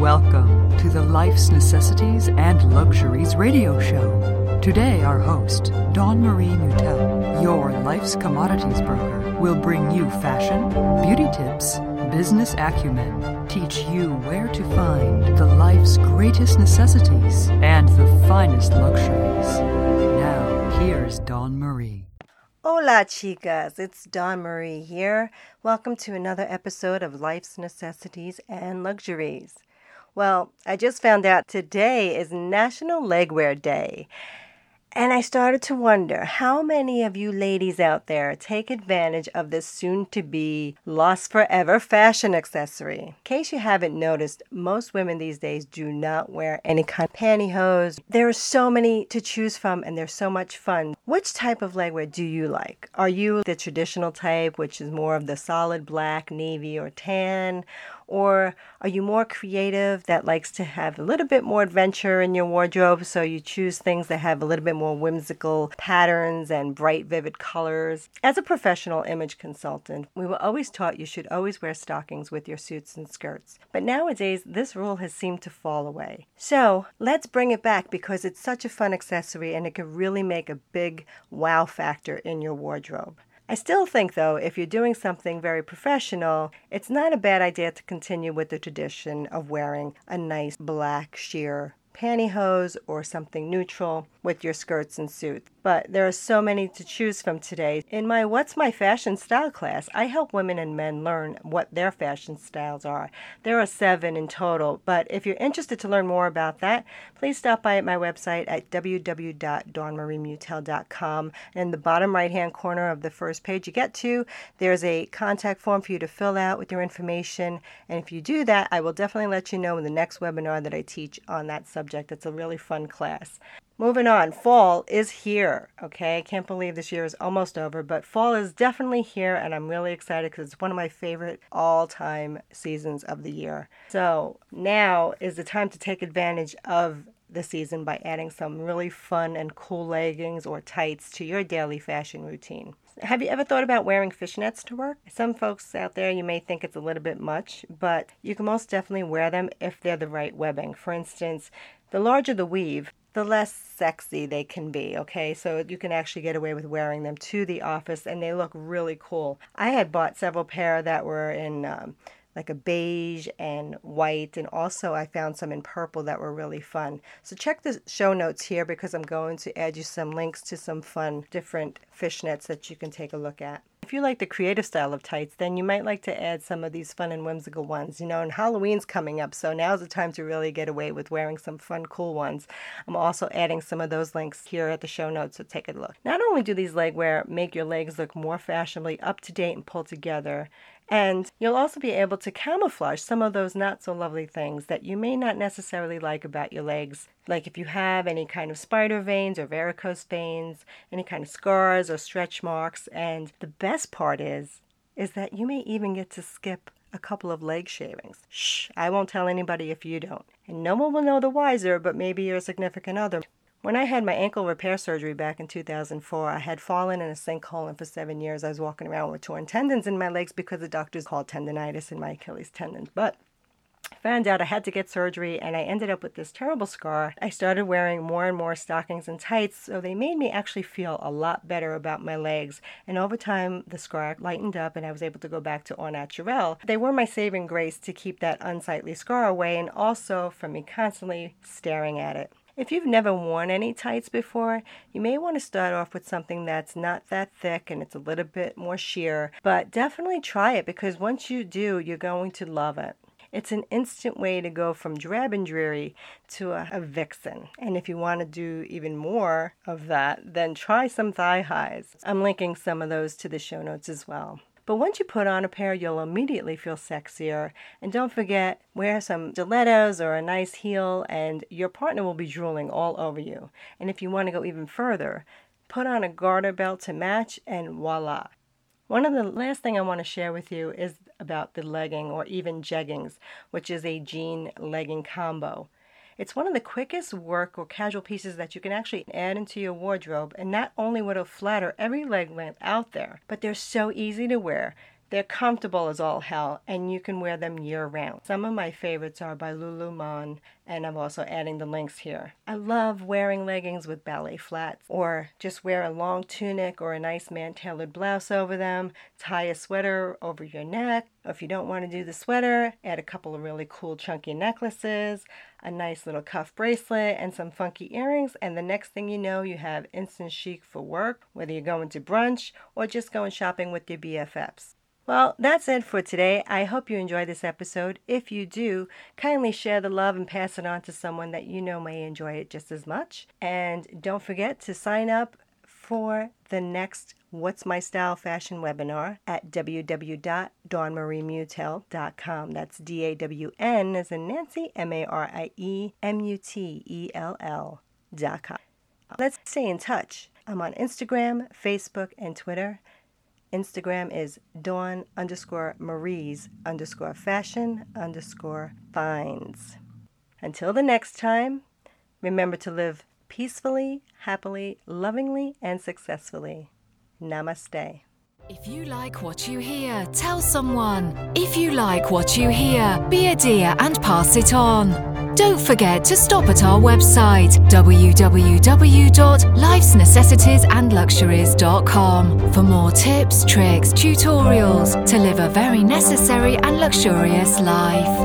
Welcome to the Life's Necessities and Luxuries radio show. Today, our host, Dawn Marie Mutel, your life's commodities broker, will bring you fashion, beauty tips, business acumen, teach you where to find the life's greatest necessities and the finest luxuries. Now, here's Dawn Marie. Hola, chicas. It's Dawn Marie here. Welcome to another episode of Life's Necessities and Luxuries. Well, I just found out today is National Legwear Day. And I started to wonder how many of you ladies out there take advantage of this soon to be lost forever fashion accessory. In case you haven't noticed, most women these days do not wear any kind of pantyhose. There are so many to choose from and they're so much fun. Which type of legwear do you like? Are you the traditional type, which is more of the solid black, navy, or tan? Or are you more creative that likes to have a little bit more adventure in your wardrobe? So you choose things that have a little bit more whimsical patterns and bright, vivid colors. As a professional image consultant, we were always taught you should always wear stockings with your suits and skirts. But nowadays, this rule has seemed to fall away. So let's bring it back because it's such a fun accessory and it can really make a big wow factor in your wardrobe. I still think, though, if you're doing something very professional, it's not a bad idea to continue with the tradition of wearing a nice black sheer pantyhose or something neutral with your skirts and suits. But there are so many to choose from today. In my What's My Fashion Style class, I help women and men learn what their fashion styles are. There are seven in total, but if you're interested to learn more about that, please stop by at my website at www.dawnmariemutel.com. In the bottom right hand corner of the first page you get to, there's a contact form for you to fill out with your information. And if you do that, I will definitely let you know in the next webinar that I teach on that subject. It's a really fun class. Moving on, fall is here. Okay, I can't believe this year is almost over, but fall is definitely here, and I'm really excited because it's one of my favorite all time seasons of the year. So now is the time to take advantage of the season by adding some really fun and cool leggings or tights to your daily fashion routine. Have you ever thought about wearing fishnets to work? Some folks out there, you may think it's a little bit much, but you can most definitely wear them if they're the right webbing. For instance, the larger the weave, the less sexy they can be, okay? So you can actually get away with wearing them to the office and they look really cool. I had bought several pair that were in um, like a beige and white, and also I found some in purple that were really fun. So check the show notes here because I'm going to add you some links to some fun different fishnets that you can take a look at. If you like the creative style of tights, then you might like to add some of these fun and whimsical ones. You know, and Halloween's coming up, so now's the time to really get away with wearing some fun, cool ones. I'm also adding some of those links here at the show notes, so take a look. Not only do these leg wear make your legs look more fashionably up to date and pulled together, and you'll also be able to camouflage some of those not so lovely things that you may not necessarily like about your legs. Like if you have any kind of spider veins or varicose veins, any kind of scars or stretch marks. And the best part is, is that you may even get to skip a couple of leg shavings. Shh, I won't tell anybody if you don't. And no one will know the wiser, but maybe your significant other. When I had my ankle repair surgery back in 2004, I had fallen in a sinkhole, and for seven years I was walking around with torn tendons in my legs because the doctors called tendonitis in my Achilles tendon. But I found out I had to get surgery and I ended up with this terrible scar. I started wearing more and more stockings and tights, so they made me actually feel a lot better about my legs. And over time, the scar lightened up and I was able to go back to au naturel. They were my saving grace to keep that unsightly scar away and also from me constantly staring at it. If you've never worn any tights before, you may want to start off with something that's not that thick and it's a little bit more sheer, but definitely try it because once you do, you're going to love it. It's an instant way to go from drab and dreary to a, a, vixen. And if you want to do even more of that, then try some thigh highs. I'm linking some of those to the show notes as well. But once you put on a pair, you'll immediately feel sexier. And don't forget, wear some stilettos or a nice heel, and your partner will be drooling all over you. And if you want to go even further, put on a garter belt to match, and voila. One of the last thing I want to share with you is about the legging or even jeggings, which is a jean legging combo. It's one of the quickest work or casual pieces that you can actually add into your wardrobe, and not only would it flatter every leg length out there, but they're so easy to wear. They're comfortable as all hell, and you can wear them year round. Some of my favorites are by Lululemon, and I'm also adding the links here. I love wearing leggings with ballet flats, or just wear a long tunic or a nice man tailored blouse over them, tie a sweater over your neck. If you don't want to do the sweater, add a couple of really cool chunky necklaces, a nice little cuff bracelet, and some funky earrings, and the next thing you know, you have instant chic for work, whether you're going to brunch or just going shopping with your BFFs. Well, that's it for today. I hope you enjoyed this episode. If you do, kindly share the love and pass it on to someone that you know may enjoy it just as much. And don't forget to sign up for the next What's My Style fashion webinar at www.dawnmariemutel.com. That's D A W N as in Nancy, M A R I E M U T E L L.com. Let's stay in touch. I'm on Instagram, Facebook, and Twitter. Instagram is dawn underscore marie's underscore fashion underscore finds. Until the next time, remember to live peacefully, happily, lovingly, and successfully. Namaste. If you like what you hear, tell someone. If you like what you hear, be a dear and pass it on. Don't forget to stop at our website www.lifesnecessitiesandluxuries.com for more tips, tricks, tutorials to live a very necessary and luxurious life.